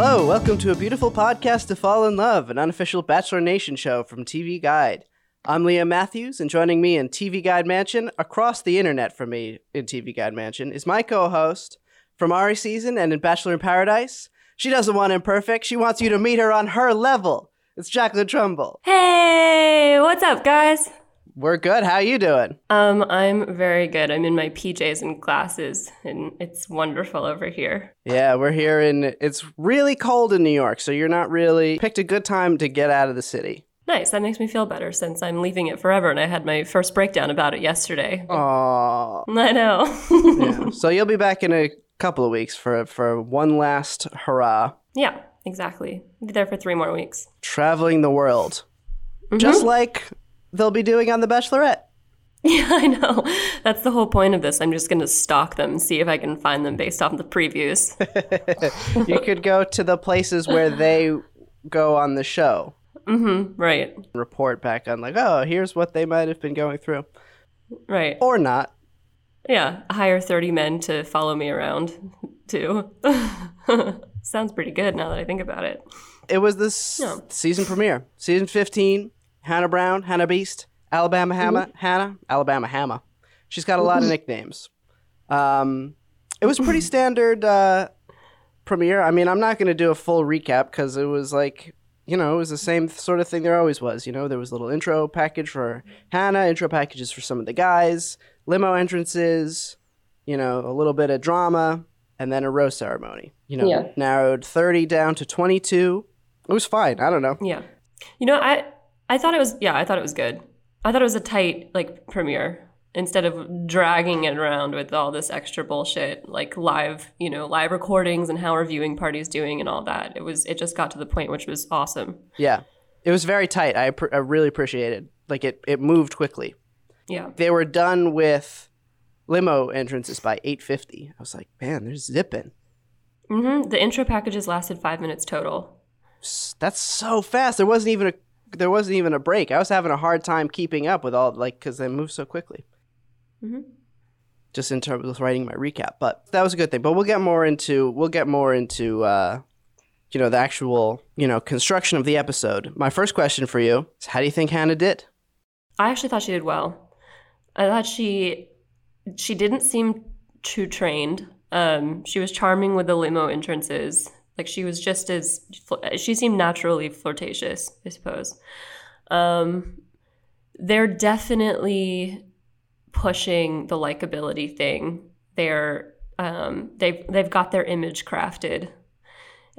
Hello, welcome to a beautiful podcast to fall in love, an unofficial Bachelor Nation show from TV Guide. I'm Liam Mathews, and joining me in TV Guide Mansion, across the internet from me in TV Guide Mansion, is my co-host from Arie season and in Bachelor in Paradise. She doesn't want imperfect; she wants you to meet her on her level. It's Jacqueline Trumbull. Hey, what's up, guys? We're good. How you doing? Um, I'm very good. I'm in my PJs and glasses, and it's wonderful over here. Yeah, we're here in. It's really cold in New York, so you're not really picked a good time to get out of the city. Nice. That makes me feel better since I'm leaving it forever, and I had my first breakdown about it yesterday. Aww. I know. yeah. So you'll be back in a couple of weeks for for one last hurrah. Yeah, exactly. I'll be there for three more weeks. Traveling the world, just like they'll be doing on The Bachelorette. Yeah, I know. That's the whole point of this. I'm just going to stalk them and see if I can find them based off the previews. you could go to the places where they go on the show, mm-hmm. Right. report back on like, oh, here's what they might have been going through, Right. or not. Yeah. Hire 30 men to follow me around, too. Sounds pretty good now that I think about it. It was this Yeah. season premiere, season 15. Hannah Brown, Hannah Beast, Alabama Hammer, Hannah, Alabama Hammer. She's got a lot of nicknames. Um, it was pretty standard uh, premiere. I mean, I'm not going to do a full recap because it was like, you know, it was the same sort of thing there always was. You know, there was a little intro package for Hannah, intro packages for some of the guys, limo entrances, you know, a little bit of drama, and then a rose ceremony. You know, Yeah. narrowed 30 down to 22. It was fine. I don't know. Yeah. You know, I I thought it was yeah, I thought it was good. I thought it was a tight like premiere instead of dragging it around with all this extra bullshit like live, you know, live recordings and how our viewing party's doing and all that. It was it just got to the point which was awesome. Yeah, it was very tight. I, pr- I really appreciated. Like it, it moved quickly. Yeah. They were done with limo entrances by eight fifty. I was like, man, they're zipping. Mhm. The intro packages lasted 5 minutes total. That's so fast. There wasn't even a there wasn't even a break. I was having a hard time keeping up with all like because they moved so quickly. Mhm. Just in terms of writing my recap, but that was a good thing. But we'll get more into we'll get more into uh, you know the actual you know construction of the episode. My first question for you is, how do you think Hannah did? I actually thought she did well. I thought she she didn't seem too trained. Um, she was charming with the limo entrances. Like she was just as she seemed naturally flirtatious, I suppose. Um, they're definitely pushing the likability thing. They're um, they've they've got their image crafted,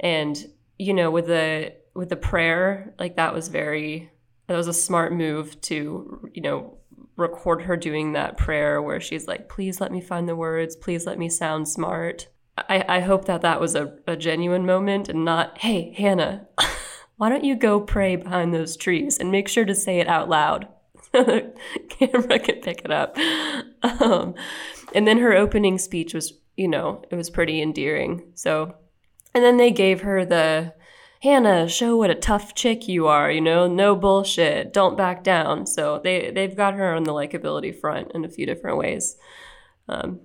and you know with the with the prayer like that was very that was a smart move to you know record her doing that prayer where she's like please let me find the words please let me sound smart i, I hope that that was a, a genuine moment and not hey hannah why don't you go pray behind those trees and make sure to say it out loud so the camera can pick it up um, and then her opening speech was you know it was pretty endearing so and then they gave her the Hannah, show what a tough chick you are, you know, no bullshit, don't back down. So they they've got her on the likability front in a few different ways. Um,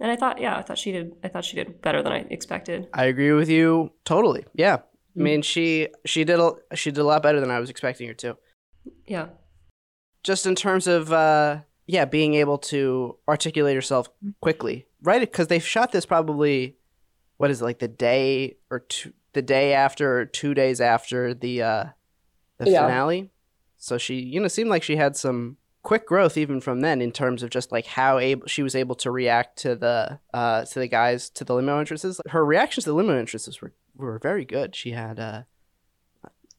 and I thought, yeah, I thought she did. I thought she did better than I expected. I agree with you totally. Yeah. I mean, she she did a, she did a lot better than I was expecting her to. Yeah, Just in terms of uh yeah, being able to articulate herself quickly. Right? Cuz they shot this probably what is it like the day or two the day after or 2 days after the uh the Yeah. finale. So she, you know, seemed like she had some quick growth even from then in terms of just like how able she was able to react to the uh to the guys to the limo entrances. Her reactions to the limo entrances were were very good. She had uh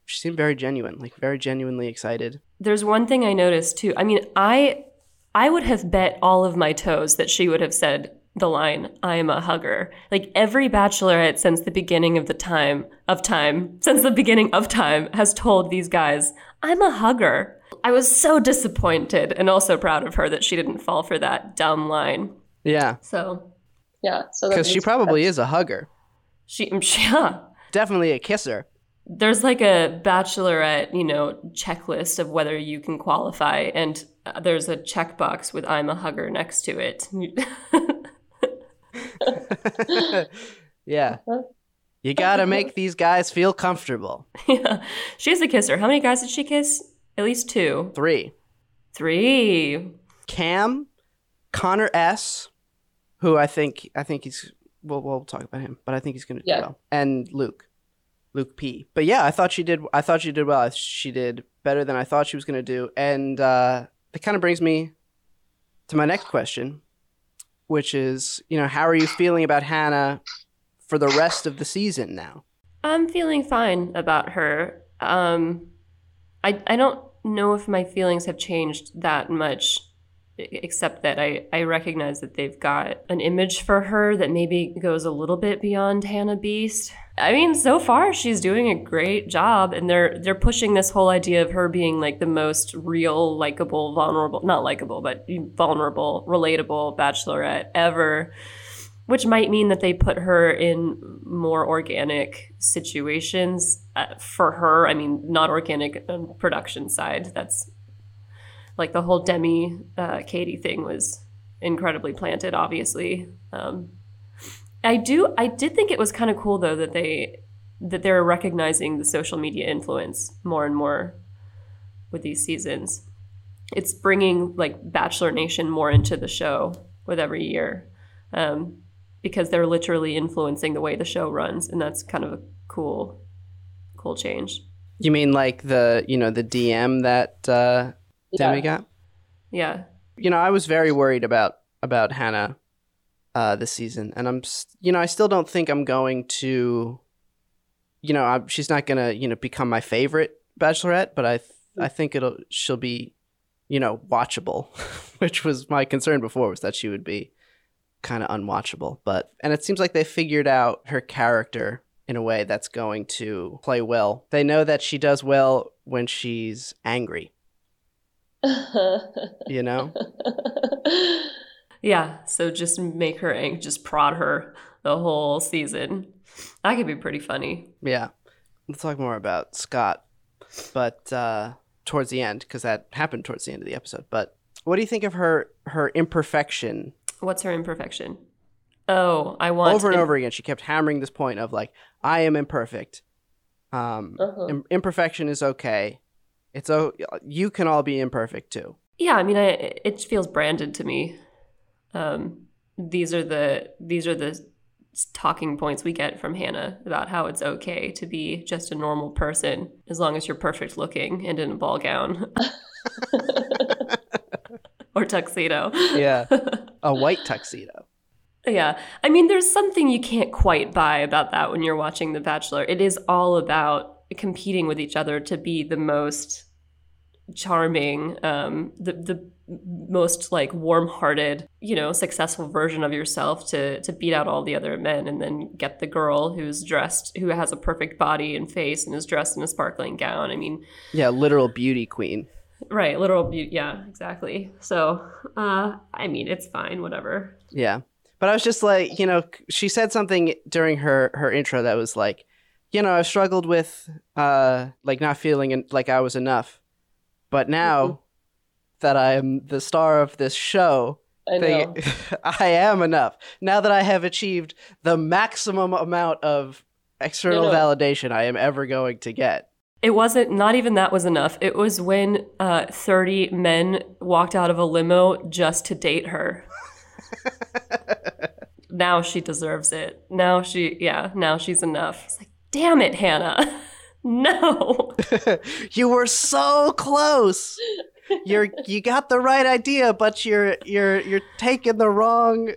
she seemed very genuine, like very genuinely excited. there's one thing I noticed too. I mean, I I would have bet all of my toes that she would have said the line "I am a hugger." Like every bachelorette since the beginning of the time of time, since the beginning of time, has told these guys, "I'm a hugger." I was so disappointed and also proud of her that she didn't fall for that dumb line. Yeah, So Yeah. So because she means- probably is a hugger, she, yeah. definitely a kisser. There's like a bachelorette, you know, checklist of whether you can qualify, and uh, there's a checkbox with "I'm a hugger" next to it. yeah. You gotta make these guys feel comfortable. yeah. She's a kisser. How many guys did she kiss? At least two. Three. Three. Cam, Connor S, who I think I think he's we'll we'll talk about him, but I think he's gonna do Yeah. well. And Luke. Luke P. But yeah, I thought she did I thought she did well. She did better than I thought she was gonna do. And uh that kind of brings me to my next question, which is, you know, how are you feeling about Hannah for the rest of the season now? I'm feeling fine about her. Um, I I don't know if my feelings have changed that much, except that I I recognize that they've got an image for her that maybe goes a little bit beyond Hannah Beast. I mean, so far she's doing a great job, and they're they're pushing this whole idea of her being like the most real, likable, vulnerable, not likable, but vulnerable, relatable bachelorette ever which might mean that they put her in more organic situations uh, for her. I mean, not organic on production side. That's like the whole Demi uh, Katie thing was incredibly planted. Obviously, um, I do. I did think it was kind of cool though that they that they're recognizing the social media influence more and more with these seasons. It's bringing like Bachelor Nation more into the show with every year. Um, because they're literally influencing the way the show runs and that's kind of a cool cool change. You mean like the you know, the DM that uh Demi got? yeah. You know, I was very worried about about Hannah uh, this season, and I'm, you know, I still don't think I'm going to, you know, I'm, she's not gonna, you know, become my favorite Bachelorette, but I, th- I think it'll, she'll be, you know, watchable, which was my concern before was that she would be kind of unwatchable, but and it seems like they figured out her character in a way that's going to play well. They know that she does well when she's angry, you know. yeah so just make her ang- just prod her the whole season that could be pretty funny Yeah. Let's talk more about Scott, but uh, towards the end, because that happened towards the end of the episode. But what do you think of her her imperfection? What's her imperfection oh i want over and im- over again, she kept hammering this point of like, I am imperfect. Um, Uh-huh. im- imperfection is okay. It's oh, you can all be imperfect too. yeah i mean I, it feels branded to me um, these are the these are the talking points we get from hannah about how it's okay to be just a normal person as long as you're perfect looking and in a ball gown or tuxedo Yeah, a white tuxedo. yeah i mean there's something you can't quite buy about that when you're watching the bachelor it is all about competing with each other to be the most charming um the the most like warm-hearted you know successful version of yourself to to beat out all the other men and then get the girl who's dressed who has a perfect body and face and is dressed in a sparkling gown i mean Yeah, literal beauty queen. Right literal beauty yeah exactly so uh i mean it's fine whatever Yeah. But I was just like, you know, she said something during her her intro that was like, you know, I've struggled with uh like not feeling like I was enough. But now that I am the star of this show, I know. they, I am enough. Now that I have achieved the maximum amount of external validation I am ever going to get. It wasn't, not even that was enough. It was when uh, 30 men walked out of a limo just to date her. now she deserves it. Now she, yeah, now she's enough. It's like, damn it, Hannah. no. you were so close. You're you got the right idea, but you're you're you're taking the wrong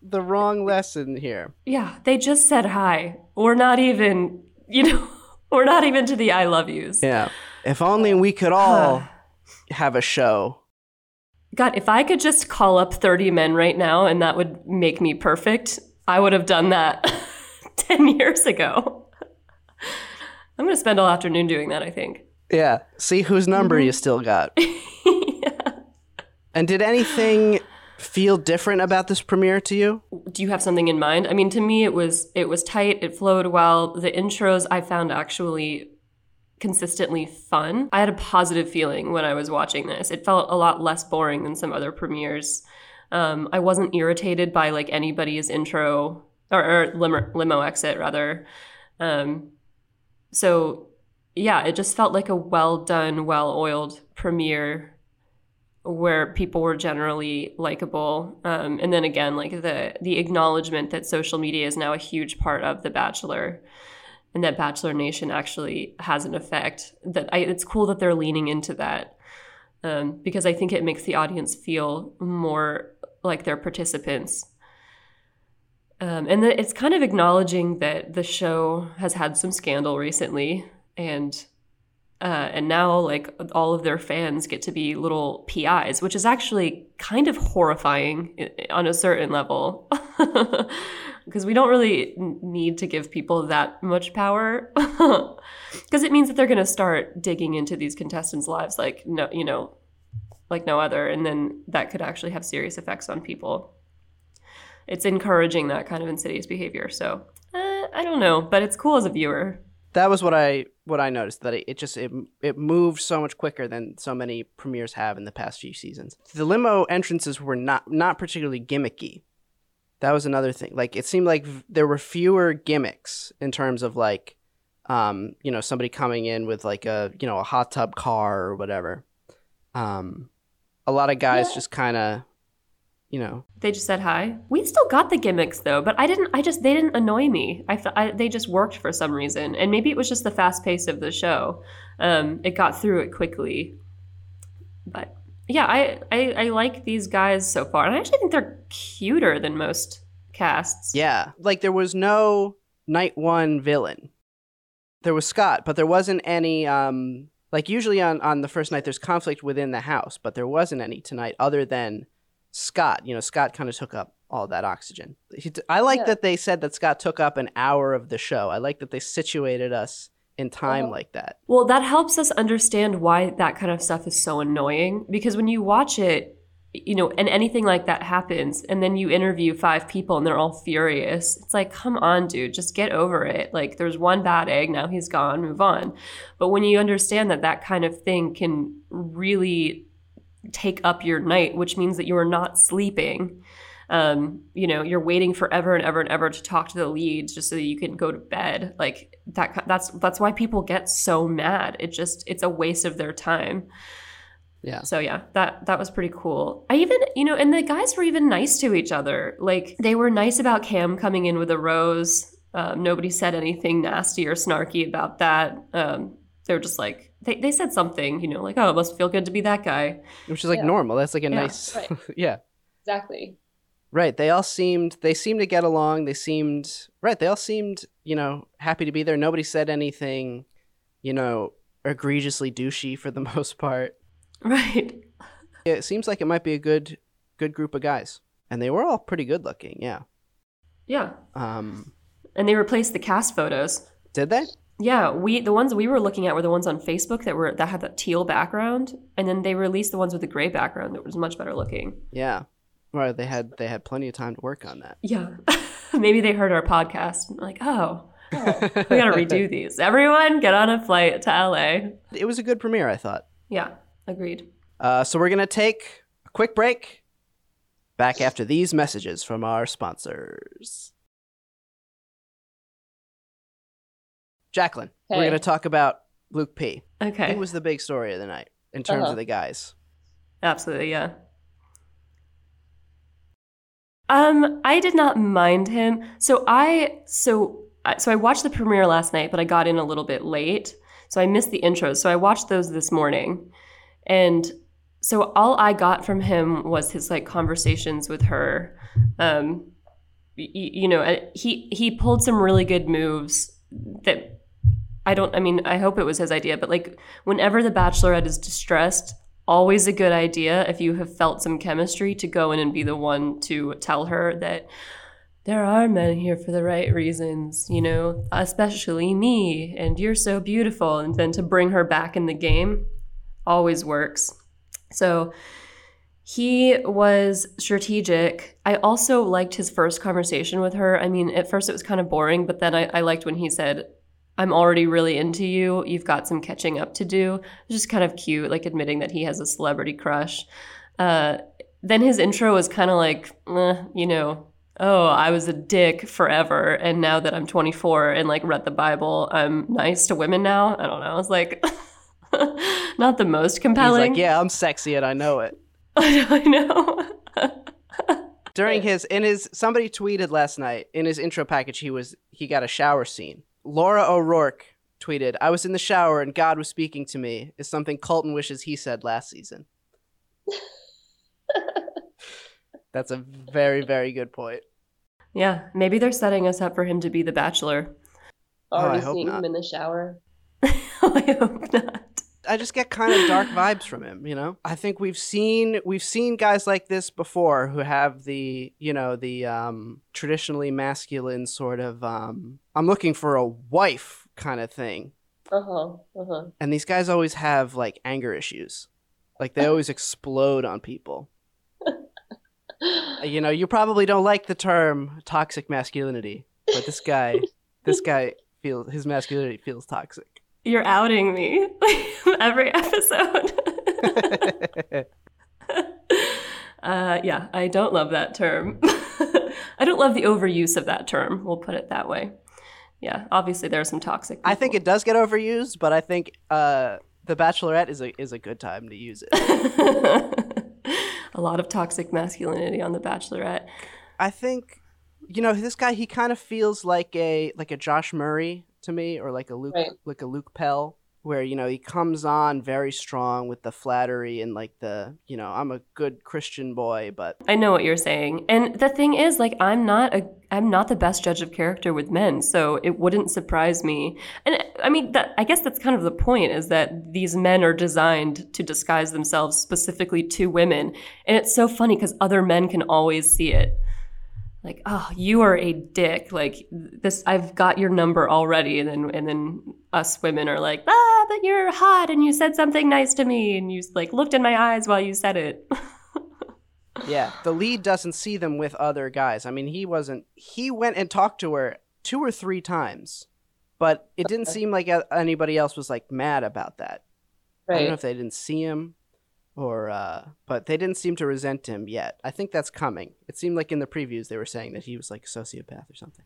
the wrong lesson here. Yeah, they just said hi. We're not even, you know, we're not even to the I love yous. Yeah. If only we could all have a show. God, if I could just call up 30 men right now and that would make me perfect, I would have done that 10 years ago. I'm going to spend all afternoon doing that, I think. Yeah. See whose number mm-hmm. you still got. yeah. And did anything feel different about this premiere to you? Do you have something in mind? I mean, to me it was it was tight, it flowed well. The intros I found actually consistently fun. I had a positive feeling when I was watching this. It felt a lot less boring than some other premieres. Um, I wasn't irritated by like anybody's intro or, or limo, limo exit rather. Um, so yeah, it just felt like a well done, well oiled premiere where people were generally likable. Um, and then again, like the the acknowledgement that social media is now a huge part of The Bachelor and that Bachelor Nation actually has an effect. That I, it's cool that they're leaning into that um, because I think it makes the audience feel more like they're participants. Um, and the, it's kind of acknowledging that the show has had some scandal recently and uh, and now like all of their fans get to be little PIs, which is actually kind of horrifying on a certain level. because we don't really need to give people that much power. Because it means that they're going to start digging into these contestants lives like no you know like no other and then that could actually have serious effects on people. It's encouraging that kind of insidious behavior so uh, i don't know but it's cool as a viewer that was what I what I noticed that it, it just it, it moved so much quicker than so many premieres have in the past few seasons. The limo entrances were not not particularly gimmicky. That was another thing. Like it seemed like v- there were fewer gimmicks in terms of like um, you know, somebody coming in with like a, you know, a hot tub car or whatever. Um a lot of guys Yeah. just kind of you know, they just said hi. We still got the gimmicks though but i didn't i just they didn't annoy me. I, th- I they just worked for some reason and maybe it was just the fast pace of the show. Um it got through it quickly. But yeah I, I i like these guys so far and i actually think they're cuter than most casts. Yeah. Like there was no night one villain. There was Scott, but there wasn't any um like usually on on the first night there's conflict within the house, but there wasn't any tonight other than Scott. You know, Scott kind of took up all that oxygen. He, I like Yeah. that they said that Scott took up an hour of the show. I like that they situated us in time Uh-huh. like that. Well, that helps us understand why that kind of stuff is so annoying because when you watch it, you know, and anything like that happens, and then you interview five people and they're all furious, it's like, come on, dude, just get over it. Like, there's one bad egg, now he's gone, move on. But when you understand that that kind of thing can really take up your night, which means that you are not sleeping. Um, you know, you're waiting forever and ever and ever to talk to the leads just so that you can go to bed. Like that. That's that's why people get so mad. It just it's a waste of their time. Yeah. So yeah, that that was pretty cool. I even you know, and the guys were even nice to each other. Like they were nice about Cam coming in with a rose. Um, nobody said anything nasty or snarky about that. Um, they were just like they, they said something, you know, like oh, it must feel good to be that guy. Which is like Yeah. normal. That's like a Yeah, nice right. Yeah. Exactly. Right. They all seemed they seemed to get along. They seemed right. They all seemed, you know, happy to be there. Nobody said anything, you know, egregiously douchey for the most part. Right. It seems like it might be a good good group of guys. And they were all pretty good looking, yeah. Yeah. Um And they replaced the cast photos. did they? Yeah, we the ones we were looking at were the ones on Facebook that were that had that teal background, and then they released the ones with the gray background that was much better looking. Yeah. Right, they had they had plenty of time to work on that. Yeah, maybe they heard our podcast and like, oh, we gotta redo these. Everyone, get on a flight to LA. It was a good premiere, I thought. Yeah, agreed. Uh, so we're gonna take a quick break. Back after these messages from our sponsors. Jacqueline, we're gonna talk about Luke P. Okay, He was the big story of the night in terms Uh-huh. of the guys. absolutely, yeah. Um, I did not mind him. So I so so I watched the premiere last night, but I got in a little bit late, so I missed the intros. So I watched those this morning, and so all I got from him was his like conversations with her. Um, y- y- you know, he he pulled some really good moves that I don't. I mean, I hope it was his idea, but like whenever the Bachelorette is distressed, always a good idea if you have felt some chemistry to go in and be the one to tell her that there are men here for the right reasons, you know, especially me, and you're so beautiful, and then to bring her back in the game always works. So he was strategic. I also liked his first conversation with her. I mean, at first it was kind of boring, but then I, I liked when he said, I'm already really into you. You've got some catching up to do. It's just kind of cute, like admitting that he has a celebrity crush. Uh, then his intro was kind of like, eh, you know, oh, I was a dick forever, and now that I'm 24 and like read the Bible, I'm nice to women now. I don't know. It's like not the most He's compelling. like, yeah, I'm sexy and I know it. I know. During his in his somebody tweeted last night in his intro package he was he got a shower scene. Laura O'Rourke tweeted, "I was in the shower and God was speaking to me." Is something Colton wishes he said last season. That's a very very good point. yeah, maybe they're setting us up for him to be the Bachelor. Oh, I Already hope seeing not. him in the shower. I hope not. I just get kind of dark vibes from him, you know? I think we've seen we've seen guys like this before who have the, you know, the um traditionally masculine sort of um I'm looking for a wife kind of thing. Uh huh. Uh huh. And these guys always have like anger issues. Like they always explode on people. You know, you probably don't like the term toxic masculinity, but this guy this guy feels his masculinity feels toxic. You're outing me every episode. uh, yeah, I don't love that term. I don't love the overuse of that term. We'll put it that way. Yeah, obviously there are some toxic. I think it does get overused, but I think uh, the Bachelorette is a is a good time to use it. a lot of toxic masculinity on The Bachelorette. I think, you know, this guy he kind of feels like a like a Josh Murray to me, or like a Luke Right. like a Luke Pell, where you know he comes on very strong with the flattery and like the you know I'm a good Christian boy, but I know what you're saying. And the thing is like I'm not a I'm not the best judge of character with men, so it wouldn't surprise me. And I mean that I guess that's kind of the point is that these men are designed to disguise themselves specifically to women. And it's so funny cuz other men can always see it. Like, "Oh, you are a dick." Like this I've got your number already and then and then us women are like, "Ah, but you're hot and you said something nice to me and you like looked in my eyes while you said it." yeah, the lead doesn't see them with other guys. I mean, he wasn't. He went and talked to her two or three times, but it didn't seem like anybody else was like mad about that. I don't know if they didn't see him or uh but they didn't seem to resent him yet. I think that's coming. It seemed like in the previews they were saying that he was like a sociopath or something.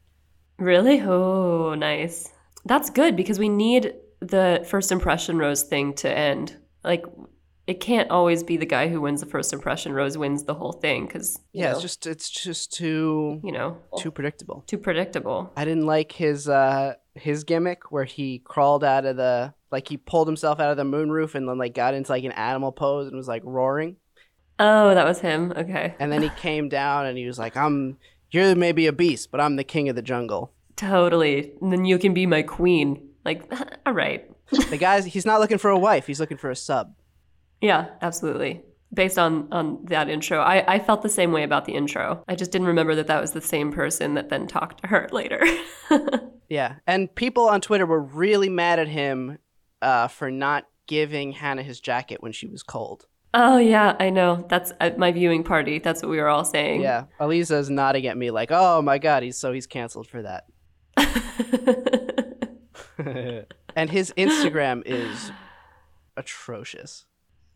Really? Oh, nice. That's good because we need the first impression rose thing to end. Like, it can't always be the guy who wins the first impression rose wins the whole thing because, Yeah, know. it's just it's just too you know, too predictable. too predictable. I didn't like his uh his gimmick where he crawled out of the like he pulled himself out of the moonroof and then like got into like an animal pose and was like roaring. Oh, that was him. Okay. And then he came down and he was like, I'm you're maybe a beast, but I'm the king of the jungle. Totally. And then you can be my queen. Like, all right. The guy's he's not looking for a wife, he's looking for a sub. Yeah, absolutely. Based on on that intro, I, I felt the same way about the intro. I just didn't remember that that was the same person that then talked to her later. Yeah, and people on Twitter were really mad at him uh, for not giving Hannah his jacket when she was cold. oh yeah, I know. That's at my viewing party. That's what we were all saying. Yeah, Aliza's nodding at me like, "Oh my god, he's so he's canceled for that." and his Instagram is atrocious.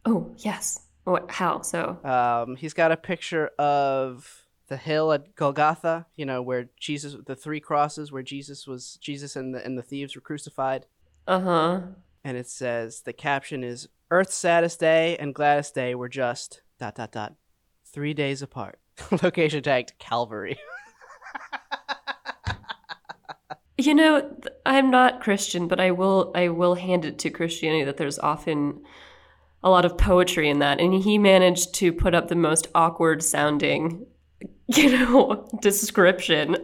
oh yes. What? How? So. Um, he's got a picture of the hill at Golgotha, you know, where Jesus, the three crosses, where Jesus was, Jesus and the and the thieves were crucified. Uh huh. And it says the caption is Earth's saddest day and gladdest day were just dot dot dot three days apart. Location tagged Calvary. You know, I'm not Christian, but I will I will hand it to Christianity that there's often a lot of poetry in that, and he managed to put up the most awkward sounding, you know, description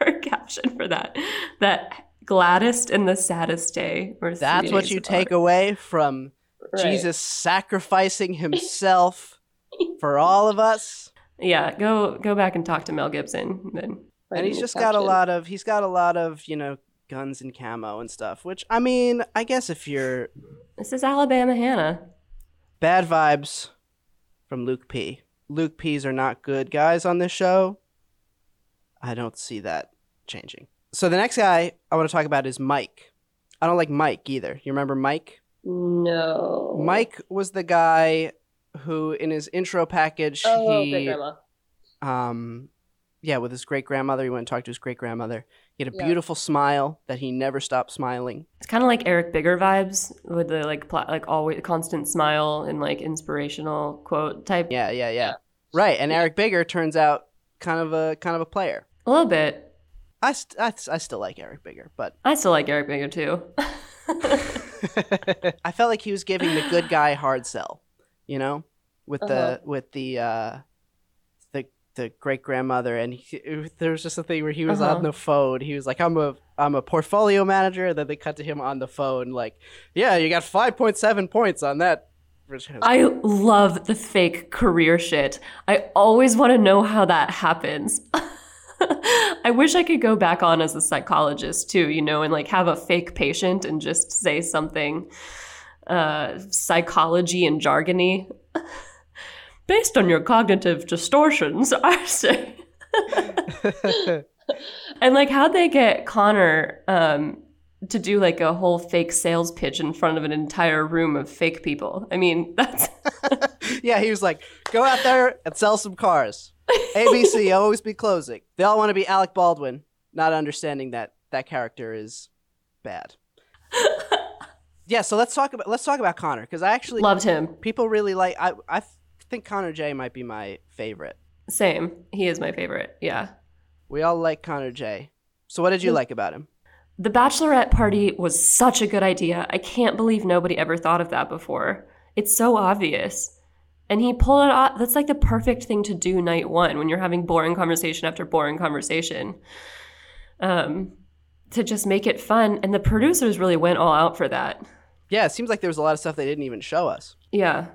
or caption for that. That gladdest and the saddest day. That's what you apart. take away from Right. Jesus sacrificing himself for all of us. Yeah, go go back and talk to Mel Gibson. Then And he's just got a lot of he's got a lot of, you know, guns and camo and stuff, which I mean, I guess if you're this is Alabama Hannah. bad vibes from Luke P. Luke P's are not good guys on this show. I don't see that changing. So the next guy I want to talk about is Mike. I don't like Mike either. You remember Mike? No. Mike was the guy who in his intro package Oh, Big he Grandma. um yeah, with his great grandmother. He went and talked to his great grandmother. He had a Yeah. beautiful smile that he never stopped smiling. It's kind of like Eric Bigger vibes with the like pla- like always constant smile and like inspirational quote type. Yeah, yeah, yeah. Right, and Eric Bigger turns out kind of a kind of a player. A little bit. I, st- I, I still like Eric Bigger, but I still like Eric Bigger too. I felt like he was giving the good guy hard sell, you know, with Uh-huh. the with the uh, the the great grandmother, and he, there was just a thing where he was Uh-huh. on the phone. He was like, "I'm a I'm a portfolio manager." And then they cut to him on the phone, like, "Yeah, you got five point seven points on that." I love the fake career shit. I always want to know how that happens. I wish I could go back on as a psychologist too, you know, and like have a fake patient and just say something uh, psychology and jargony. Based on your cognitive distortions, I say. and like, how'd they get Connor um, to do like a whole fake sales pitch in front of an entire room of fake people? I mean, that's yeah, he was like, "Go out there and sell some cars." ABC always be closing. They all want to be Alec Baldwin, not understanding that that character is bad. yeah, so let's talk about let's talk about Connor because I actually loved him. people really like. I I think Connor J might be my favorite. Same. He is my favorite. Yeah. We all like Connor J. So what did you mm. like about him? The bachelorette party was such a good idea. I can't believe nobody ever thought of that before. It's so obvious. And he pulled it off. That's like the perfect thing to do night one when you're having boring conversation after boring conversation. Um, to just make it fun. And the producers really went all out for that. Yeah, it seems like there was a lot of stuff they didn't even show us. Yeah.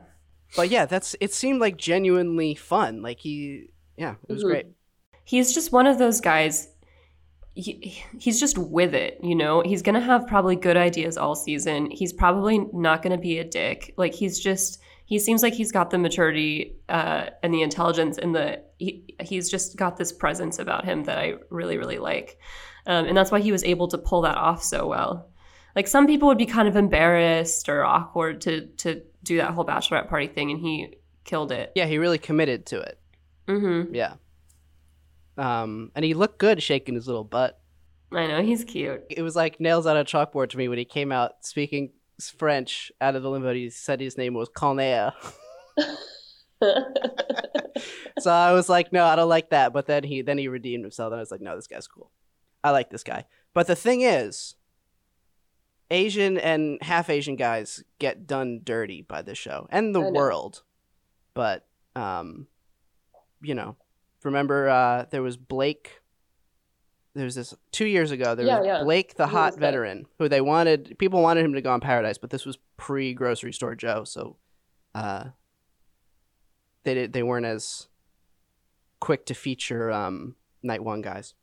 But yeah, that's it seemed like genuinely fun. Like he yeah, it was Mhm. great. he's just one of those guys he, he's just with it you know? He's gonna have probably good ideas all season. He's probably not gonna be a dick. Like he's just he seems like he's got the maturity uh, and the intelligence and the he, he's just got this presence about him that i really really like. Um, and that's why he was able to pull that off so well. Like some people would be kind of embarrassed or awkward to to do that whole bachelorette party thing and he killed it. Yeah, he really committed to it. mm-hmm. Yeah. Um, and he looked good shaking his little butt. i know he's cute It was like nails on a chalkboard to me when he came out speaking French out of the limo. He said his name was Connor. so I was like, no, I don't like that. But then he then he redeemed himself, and I was like, no, this guy's cool. I like this guy. But the thing is, Asian and half Asian guys get done dirty by this show and the world. But um, you know, remember uh, there was Blake. There was this two years ago. There Yeah, was yeah. Blake, the Who hot veteran, who they wanted. People wanted him to go on Paradise, but this was pre grocery store Joe, so uh, they did, they weren't as quick to feature um, night one guys.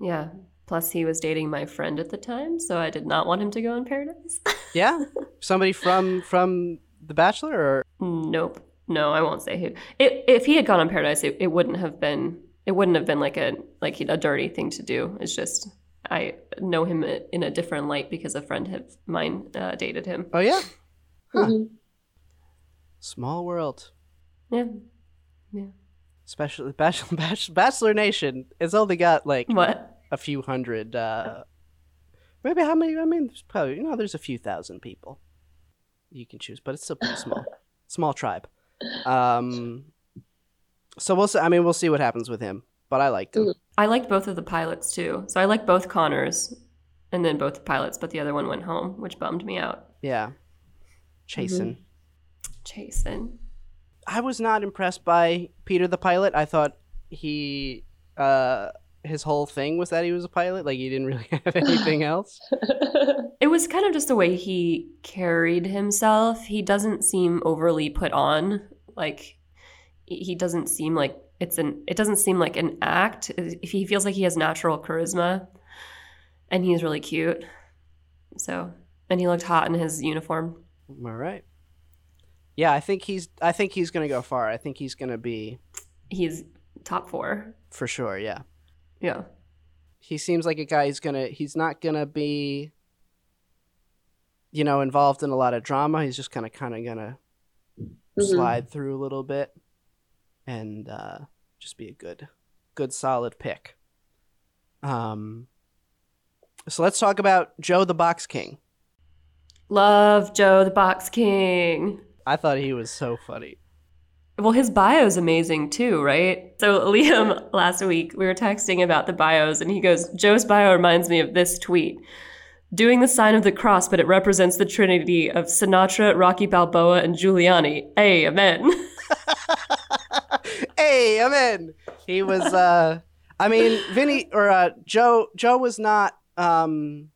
Yeah. Plus, he was dating my friend at the time, so I did not want him to go on paradise. Yeah, somebody from from The Bachelor, or nope. No, I won't say who. It, if he had gone on paradise, it, it wouldn't have been. It wouldn't have been like a like a dirty thing to do. It's just I know him in a different light because a friend of mine uh, dated him. oh yeah, Huh. Mhm. small world. Yeah. Yeah. Especially Bachelor, Bachelor, Bachelor Nation has only got like What? a few hundred. Uh, maybe how many? I mean, there's probably you know, there's a few thousand people you can choose, but it's still pretty small, small tribe. Um, so we'll see. I mean, we'll see what happens with him. But I liked him. Mhm. I liked both of the pilots too. So I liked both Connors, and then both the pilots, but the other one went home, which bummed me out. Yeah, Chasen. Chasen. I was not impressed by Peter the pilot. I thought he uh his whole thing was that he was a pilot. Like he didn't really have anything else. It was kind of just the way he carried himself. He doesn't seem overly put on. Like he doesn't seem like it's an it doesn't seem like an act. If he feels like he has natural charisma and he's really cute. So, and he looked hot in his uniform. All right. Yeah, I think he's I think he's going to go far. I think he's going to be He's top 4. for sure, yeah. Yeah. He seems like a guy who's going to he's not going to be you know, involved in a lot of drama. He's just kind of kind of going to Mhm. slide through a little bit and uh just be a good good solid pick. Um, so let's talk about Joe the Box King. Love Joe the Box King. I thought he was so funny. Well, his bio is amazing too, right? So Liam last week we were texting about the bios and he goes, "Joe's bio reminds me of this tweet. Doing the sign of the cross, but it represents the trinity of Sinatra, Rocky Balboa, and Giuliani. Hey, amen." hey, I'm. He was. uh I mean, Vinny or uh, Joe. Joe was not. um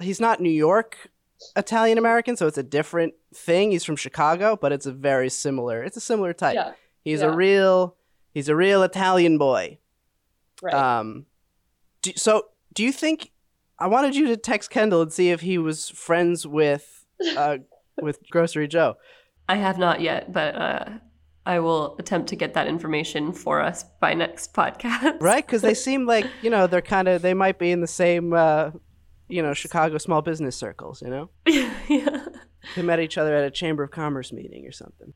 He's not New York Italian American, so it's a different thing. He's from Chicago, but it's a very similar. It's a similar type. Yeah. He's a real. He's a real Italian boy. Right. Um, do, so do you think? I wanted you to text Kendall and see if he was friends with uh with Grocery Joe. I have not yet, but uh, I will attempt to get that information for us by next podcast. right? Because they seem like you know they're kind of they might be in the same uh, you know Chicago small business circles. You know, yeah. they met each other at a chamber of commerce meeting or something.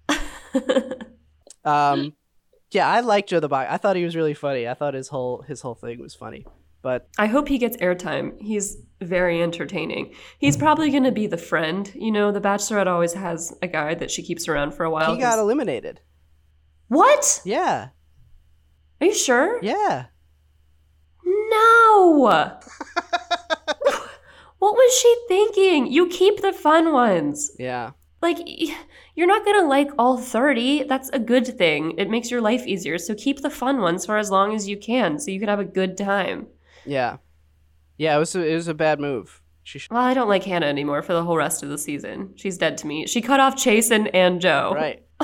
Um, yeah, I liked Joe the Box. I thought he was really funny. I thought his whole his whole thing was funny. But I hope he gets airtime. He's very entertaining. He's hmm. probably going to be the friend. You know, The Bachelorette always has a guy that she keeps around for a while. he got eliminated. what? Yeah, Are you sure? yeah. No. what was she thinking? You keep the fun ones. Yeah. Like, you're not going to like all 30. That's a good thing. It makes your life easier. So keep the fun ones for as long as you can so you can have a good time. Yeah. Yeah, it was a, it was a bad move. She sh- Well, I don't like Hannah anymore for the whole rest of the season. She's dead to me. She cut off Chase and and Joe. right.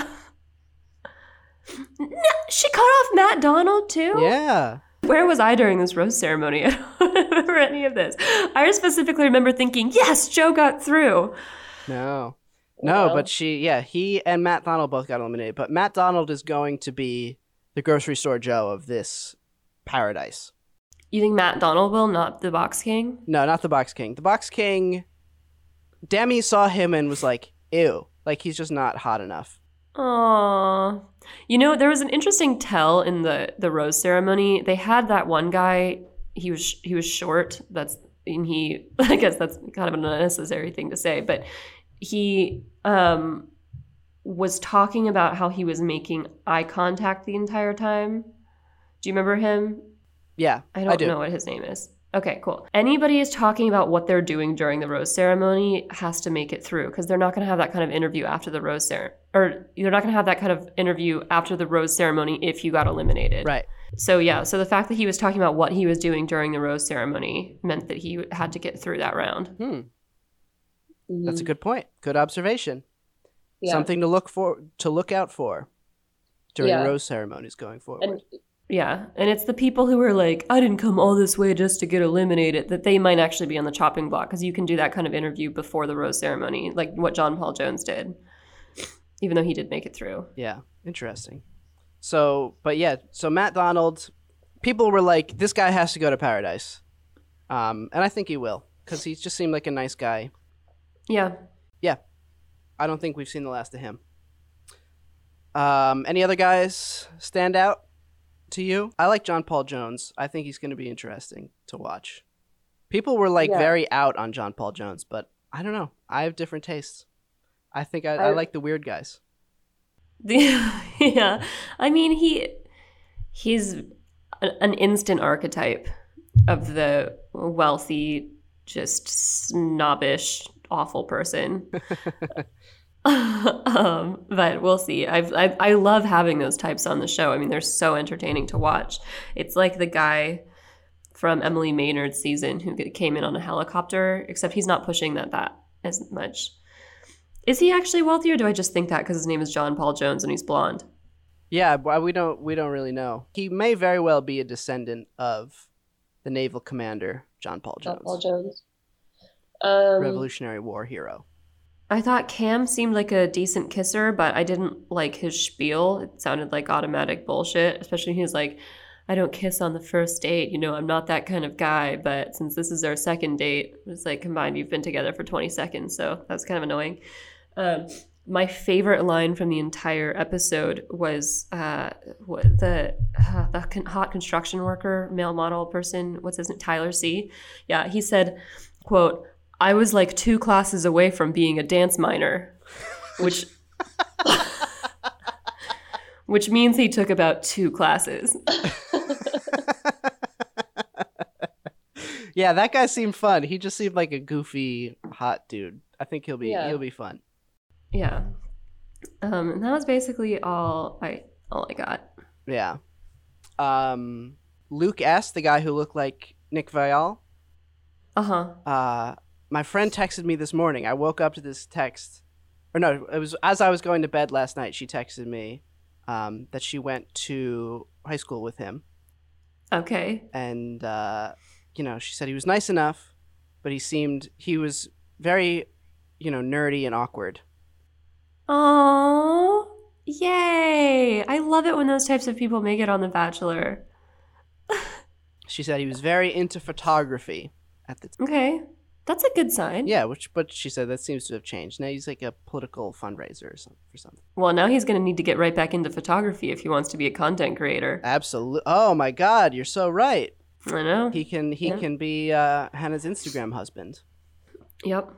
no, She cut off Matt Donald too? Yeah. Where was I during this rose ceremony? I don't remember any of this. I specifically remember thinking, yes, Joe got through. No. No, Well. but she yeah, he and Matt Donald both got eliminated. But Matt Donald is going to be the grocery store Joe of this paradise. You think Matt Donald will, not the Box King? No, not the Box King. The Box King Demi saw him and was like, ew. Like he's just not hot enough. Aww. You know, there was an interesting tell in the the rose ceremony. They had that one guy. He was he was short. That's and he. I guess that's kind of an unnecessary thing to say, but he um was talking about how he was making eye contact the entire time. Do you remember him? Yeah, I don't do. know what his name is. Okay, cool. Anybody is talking about what they're doing during the rose ceremony has to make it through because they're not going to have that kind of interview after the rose ceremony, or they're not going to have that kind of interview after the rose ceremony if you got eliminated. Right. So yeah, so the fact that he was talking about what he was doing during the rose ceremony meant that he had to get through that round. Hmm. Mhm. That's a good point. Good observation. yeah. Something to look for to look out for during Yeah. rose ceremonies going forward. And Yeah, and it's the people who are like, I didn't come all this way just to get eliminated, that they might actually be on the chopping block because you can do that kind of interview before the rose ceremony, like what John Paul Jones did, even though he did make it through. Yeah, interesting. So, but yeah, so Matt Donald, people were like, this guy has to go to paradise, um, and I think he will because he just seemed like a nice guy. Yeah. Yeah. I don't think we've seen the last of him. Um, any other guys stand out to you? I like John Paul Jones. I think he's going to be interesting to watch. People were like Yeah. very out on John Paul Jones, but I don't know. I have different tastes. I think I, I, I- like the weird guys. yeah. I mean, he he's an instant archetype of the wealthy, just snobbish, awful person. um, but we'll see. I've, I I love having those types on the show. I mean, they're so entertaining to watch. It's like the guy from Emily Maynard's season who came in on a helicopter, except he's not pushing that that as much. Is he actually wealthy, or do I just think that because his name is John Paul Jones and he's blonde? Yeah, we don't we don't really know. He may very well be a descendant of the naval commander John Paul John Jones, Paul Jones. Um, Revolutionary War hero. I thought Cam seemed like a decent kisser, but I didn't like his spiel. It sounded like automatic bullshit, especially he was like, I don't kiss on the first date. You know, I'm not that kind of guy, but since this is our second date, it's like combined, you've been together for 20 seconds. So that's kind of annoying. Um, my favorite line from the entire episode was uh, the uh, the con- hot construction worker, male model person. What's his name? Tyler C. Yeah, he said, "quote I was like two classes away from being a dance minor," which which means he took about two classes. Yeah, that guy seemed fun. He just seemed like a goofy, hot dude. I think he'll be Yeah. he'll be fun. Yeah, um, and that was basically all I all I got. Yeah. Um, Luke S, the guy who looked like Nick Viall. Uh huh. Uh, my friend texted me this morning. I woke up to this text, or no, it was as I was going to bed last night. She texted me um, that she went to high school with him, Okay. and uh, you know, she said he was nice enough, but he seemed he was very, you know, nerdy and awkward. Oh, yay! I love it when those types of people make it on The Bachelor. She said he was very into photography at the time. Okay, that's a good sign. Yeah, which but she said that seems to have changed. Now he's like a political fundraiser or something for something. Well, now he's going to need to get right back into photography if he wants to be a content creator. Absolutely. Oh my God, you're so right. I know. He can he Yeah. can be uh, Hannah's Instagram husband. Yep.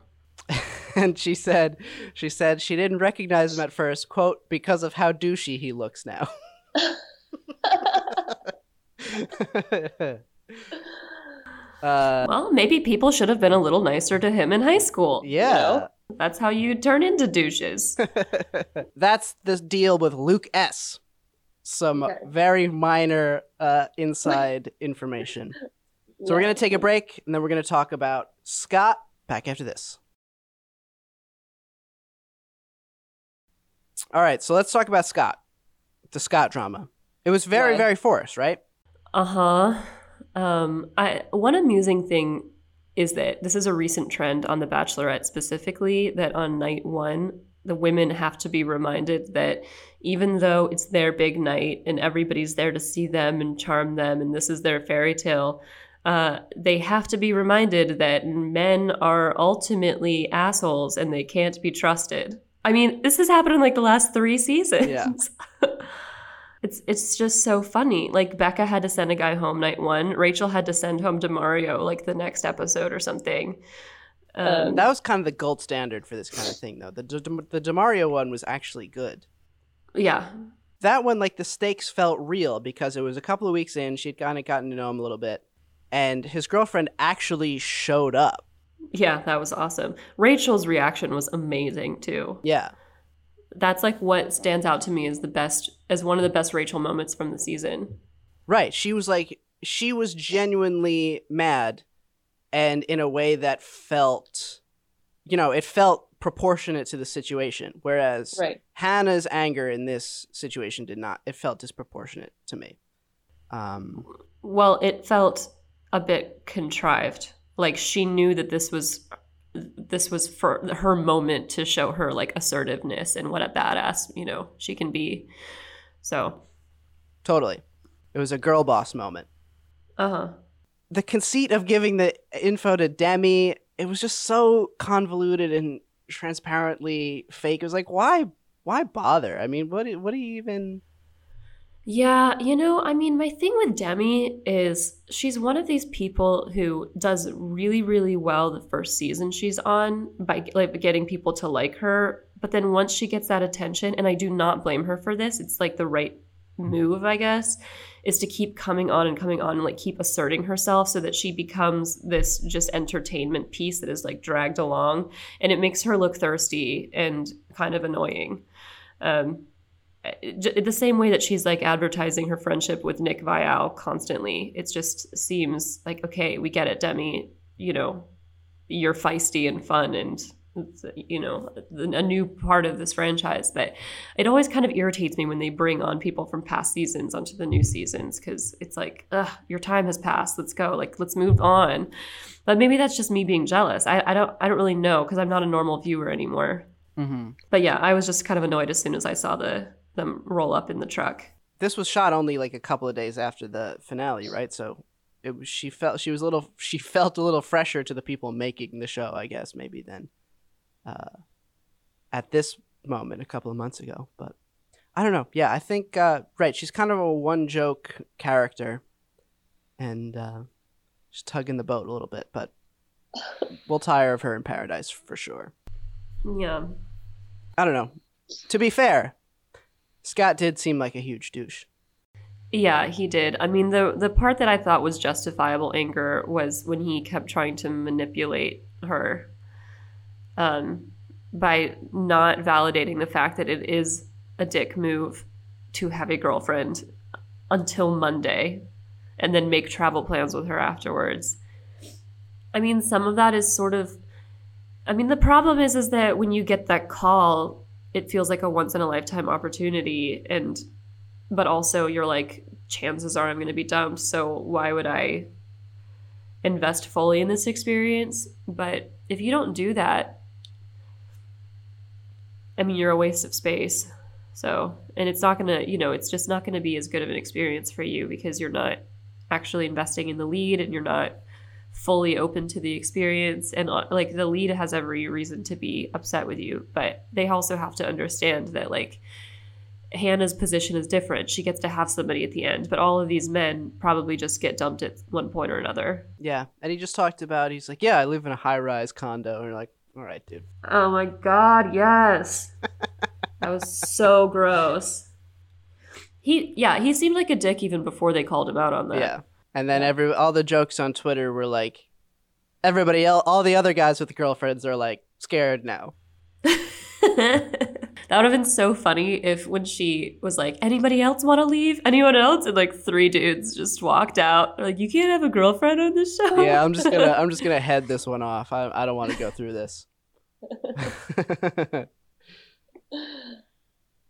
and she said she said she didn't recognize him at first, quote, because of how douchey he looks now. uh, Well, maybe people should have been a little nicer to him in high school. yeah. That's how you turn into douches. That's the deal with Luke S. Some Okay. very minor uh, inside information. So we're going to take a break and then we're going to talk about Scott back after this. All right, so let's talk about Scott. The Scott drama. It was very, Why? very forced, right? Uh huh. Um, I one amusing thing is that this is a recent trend on The Bachelorette specifically that on night one the women have to be reminded that even though it's their big night and everybody's there to see them and charm them and this is their fairy tale. Uh, they have to be reminded that men are ultimately assholes and they can't be trusted. I mean, this has happened in like the last three seasons. Yeah. It's it's just so funny. Like Becca had to send a guy home night one. Rachel had to send home Demario like the next episode or something. Um, That was kind of the gold standard for this kind of thing, though. The, the, the Demario one was actually good. yeah, that one like the stakes felt real because it was a couple of weeks in she'd kind of gotten to know him a little bit and his girlfriend actually showed up yeah, that was awesome. Rachel's reaction was amazing too. yeah That's like what stands out to me as the best, as one of the best Rachel moments from the season. right she was like she was genuinely mad and in a way that felt you know it felt proportionate to the situation whereas Right. hannah's anger in this situation did not it felt disproportionate to me um Well, it felt a bit contrived. Like she knew that this was this was for her moment to show her like assertiveness and what a badass, you know, she can be. So, totally it was a girl boss moment uh-huh. the conceit of giving the info to Demi, it was just so convoluted and transparently fake. It was like, why, why bother? I mean, what, what do you even? Yeah, you know, I mean, my thing with Demi is she's one of these people who does really, really well the first season she's on by like getting people to like her. But then once she gets that attention, and I do not blame her for this, it's like the right move, I guess, is to keep coming on and coming on and like keep asserting herself so that she becomes this just entertainment piece that is like dragged along, and it makes her look thirsty and kind of annoying. Um, the same way that she's like advertising her friendship with Nick Viall constantly. It just seems like okay, we get it, Demi. You know, you're feisty and fun, and you know a new part of this franchise. But it always kind of irritates me when they bring on people from past seasons onto the new seasons because it's like, ugh, your time has passed. Let's go. Like, let's move on. But maybe that's just me being jealous. I, I don't I don't really know because I'm not a normal viewer anymore. Mm-hmm. But yeah, I was just kind of annoyed as soon as I saw the them roll up in the truck. This was shot only like a couple of days after the finale, right? So it was, she felt she was a little she felt a little fresher to the people making the show, I guess maybe than uh, at this moment a couple of months ago, but I don't know. Yeah, I think uh, right. She's kind of a one joke character, and uh, just tugging the boat a little bit, but we'll tire of her in paradise for sure. Yeah. I don't know. To be fair, Scott did seem like a huge douche. Yeah, he did. I mean, the the part that I thought was justifiable anger was when he kept trying to manipulate her um, by not validating the fact that it is a dick move to have a girlfriend until Monday and then make travel plans with her afterwards. I mean, some of that is sort of I mean, the problem is is that when you get that call, it feels like a once in a lifetime opportunity and but also you're like chances are I'm going to be dumped, so why would I invest fully in this experience? But if you don't do that, I mean, you're a waste of space. So, and it's not going to, you know, it's just not going to be as good of an experience for you because you're not actually investing in the lead and you're not fully open to the experience and uh, like the lead has every reason to be upset with you but they also have to understand that like Hannah's position is different. She gets to have somebody at the end but all of these men probably just get dumped at one point or another. Yeah, and he just talked about he's like, yeah, I live in a high rise condo, and you're like, all right, dude. oh my god yes. That was so gross. He yeah he seemed like a dick even before they called him out on that. Yeah, and then every all the jokes on Twitter were like, everybody else, all the other guys with the girlfriends are like scared now. that would have been so funny if when she was like, anybody else want to leave? Anyone else? And like three dudes just walked out. They're like, you can't have a girlfriend on this show. Yeah, I'm just gonna I'm just gonna head this one off. I I don't want to go through this.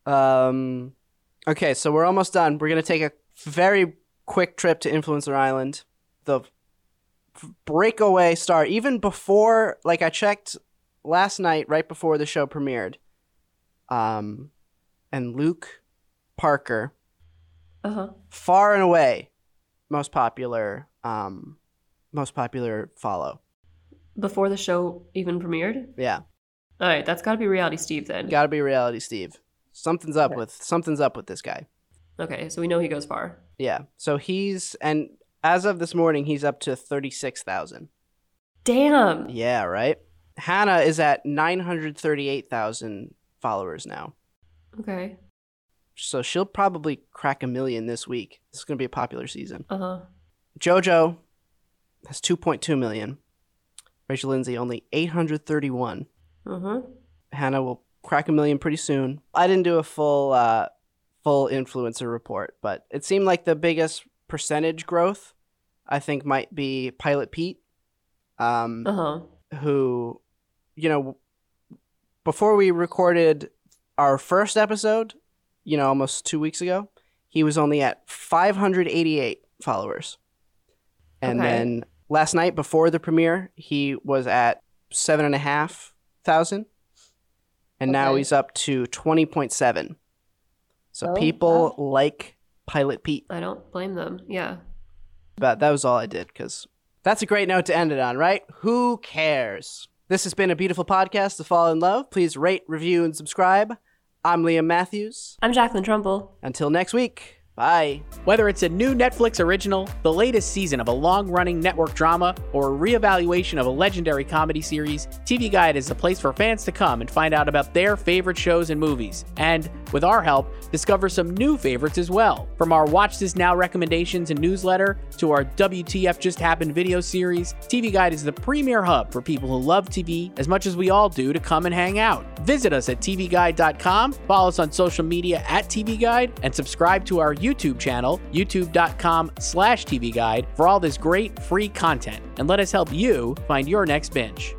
um, okay, so we're almost done. We're gonna take a very quick trip to Influencer Island. The breakaway star, even before, like I checked last night, right before the show premiered. Um, and Luke Parker, Uh-huh. far and away, most popular, um, most popular follow. Before the show even premiered? Yeah. All right, that's got to be Reality Steve then. Got to be reality, Steve. Something's up Okay. with something's up with this guy. okay, so we know he goes far. Yeah. So he's and as of this morning, he's up to thirty six thousand. Damn. Yeah, right. Hannah is at nine hundred thirty eight thousand followers now. Okay. So she'll probably crack a million this week. This is gonna be a popular season. Uh-huh. JoJo has two point two million. Rachel Lindsay only eight hundred thirty one. Uh-huh. Hannah will crack a million pretty soon. I didn't do a full uh, full influencer report, but it seemed like the biggest percentage growth I think might be Pilot Pete, um, Uh-huh. who, you know, before we recorded our first episode, you know, almost two weeks ago, he was only at 588 followers. And Okay. then last night before the premiere, he was at seven and a half thousand. And now he's up to 20.7. So Oh, people like Pilot Pete. I don't blame them. Yeah. But that was all I did because that's a great note to end it on, right? Who cares? This has been a beautiful podcast to fall in love. Please rate, review, and subscribe. I'm Liam Mathews. I'm Jacqueline Trumbull. Until next week, bye. Whether it's a new Netflix original, the latest season of a long running network drama, or a reevaluation of a legendary comedy series, TV Guide is the place for fans to come and find out about their favorite shows and movies. And, with our help, discover some new favorites as well. From our Watch This Now recommendations and newsletter to our WTF Just Happened video series, TV Guide is the premier hub for people who love TV as much as we all do to come and hang out. Visit us at tvguide.com, follow us on social media at TV Guide, and subscribe to our YouTube channel, youtube.com slash TV Guide, for all this great free content. And let us help you find your next binge.